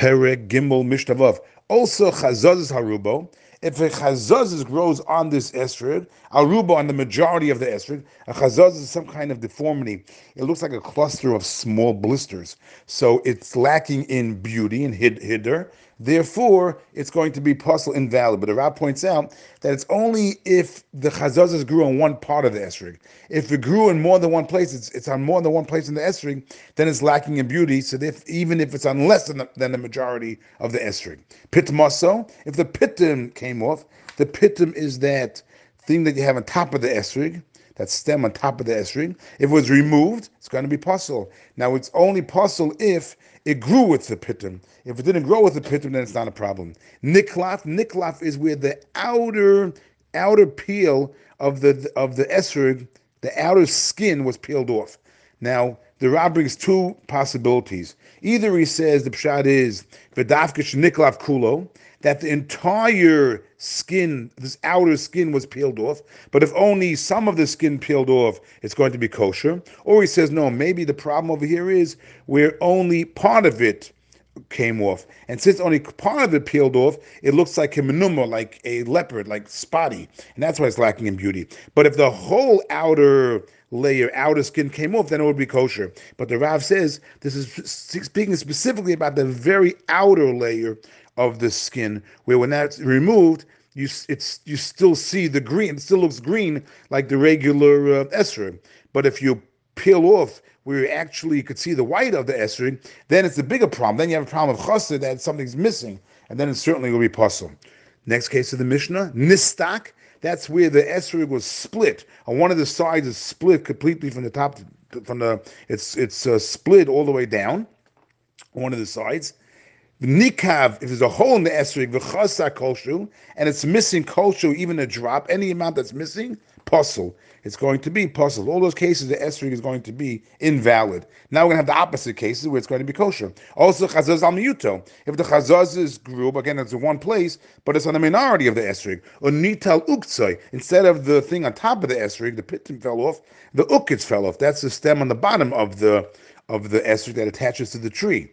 Perek Gimel Mishnavav. Also chazazes harubo. If a chazazes grows on this esrog, aruba on the majority of the esrog, a chazazes is some kind of deformity. It looks like a cluster of small blisters. So it's lacking in beauty and hid, hiddur. Therefore, it's going to be pasul invalid. But the Rav points out that it's only if the chazazas grew on one part of the esrog. If it grew in more than one place, it's, it's on more than one place in the esrog, then it's lacking in beauty. So if, even if it's on less than the, than the majority of the esrog. Pitmaso, if the pitim came off, the pitim is that thing that you have on top of the esrog, that stem on top of the esrog. If it was removed, it's going to be pasul. Now it's only pasul if it grew with the pitum. If it didn't grow with the pitum, then it's not a problem. Niklaf, niklaf is where the outer outer peel of the of the esrog, the outer skin was peeled off. Now the Rav brings two possibilities. Either he says the pshat is v'dafkish niklaf kulo, that the entire skin, this outer skin was peeled off, but if only some of the skin peeled off, it's going to be kosher. Or he says, no, maybe the problem over here is where only part of it came off. And since only part of it peeled off, it looks like a menumar, like a leopard, like spotty. And that's why it's lacking in beauty. But if the whole outer layer, outer skin came off, then it would be kosher. But the Rav says this is speaking specifically about the very outer layer of the skin, where when that's removed, you it's you still see the green. It still looks green like the regular uh. But if you peel off where you actually could see the white of the esrog, then it's a bigger problem. Then you have a problem of chassid that something's missing, and then it certainly will be pasul. Next case of the Mishnah, nistak. That's where the esrog was split. On one of the sides is split completely from the top, to, from the it's it's uh, split all the way down. One of the sides, Nikav, if there's a hole in the esrig, v'chasa koshu, and it's missing koshu, even a drop, any amount that's missing, pasul. It's going to be pasul. All those cases, the esrig is going to be invalid. Now we're going to have the opposite cases where it's going to be kosher. Also, chazaz al miyuto. If the chazaz is group, again, it's in one place, but it's on the minority of the esrig. Or nital uktsoy. Instead of the thing on top of the esrig, the pitim fell off, the ukits fell off. That's the stem on the bottom of the of the esrig that attaches to the tree.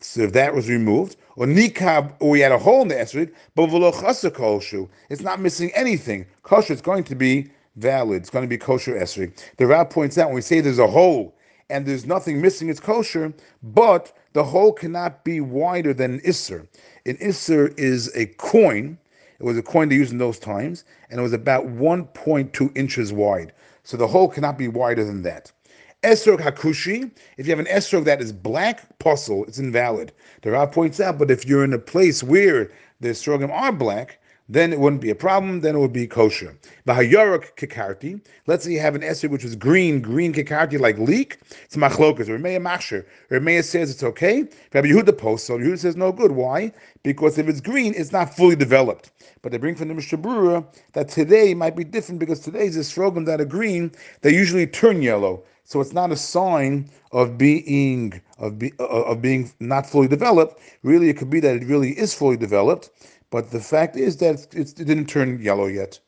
So if that was removed, or nikab, or oh, we had a hole in the esrog, but v'lo kosher, it's not missing anything. Kosher, it's going to be valid. It's going to be kosher esrog. The Rav points out when we say there's a hole and there's nothing missing, it's kosher, but the hole cannot be wider than an isser. An isser is a coin. It was a coin they used in those times, and it was about 1.2 inches wide. So the hole cannot be wider than that. Esrog Hakushi, if you have an esrog that is black pasul, it's invalid. The Rav points out, but if you're in a place where the esrogim are black, then it wouldn't be a problem, then it would be kosher. Vahayorok kikarti, let's say you have an esrog which is green, green kikarti like leek, it's machlokas, or Remeya machshir. Remeya says it's okay, Rabbi Yehuda posel, so Yehuda says no good. Why? Because if it's green, it's not fully developed. But they bring from the Mishnah Berurah that today might be different because today's esrogim that are green, they usually turn yellow. So it's not a sign of being of be, uh, of being not fully developed. Really, it could be that it really is fully developed, but the fact is that it didn't turn yellow yet.